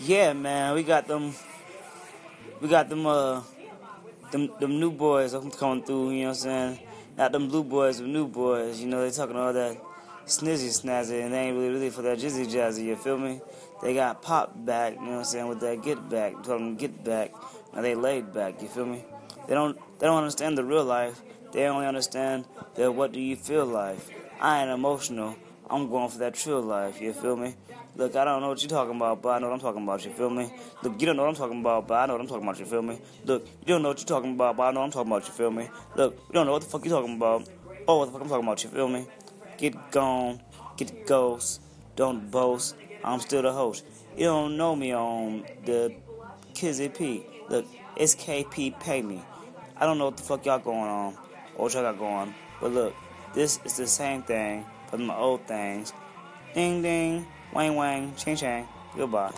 Yeah, man, we got them. We got them. Uh, them them new boys coming through. You know what I'm saying? Not them blue boys, them new boys. You know they talking all that snizzy snazzy, and they ain't really really for that jizzy jazzy. You feel me? They got pop back. You know what I'm saying? With that get back, told them get back. Now they laid back. You feel me? They don't they don't understand the real life. They only understand that what do you feel like. I ain't emotional. I'm going for that true life. You feel me? Look, I don't know what you're talking about, but I know what I'm talking about. You feel me? Look, you don't know what I'm talking about, but I know what I'm talking about. You feel me? Look, you don't know what you're talking about, but I know what I'm talking about. You feel me? Look, you don't know what the fuck you're talking about. Oh, what the fuck I'm talking about. You feel me? Get gone, get ghost. Don't boast. I'm still the host. You don't know me on the Kizzy P. Look, it's KP Pay Me. I don't know what the fuck y'all going on or what y'all got going, but look, this is the same thing from my old things. Ding ding. Wang wang, ching chang. Goodbye.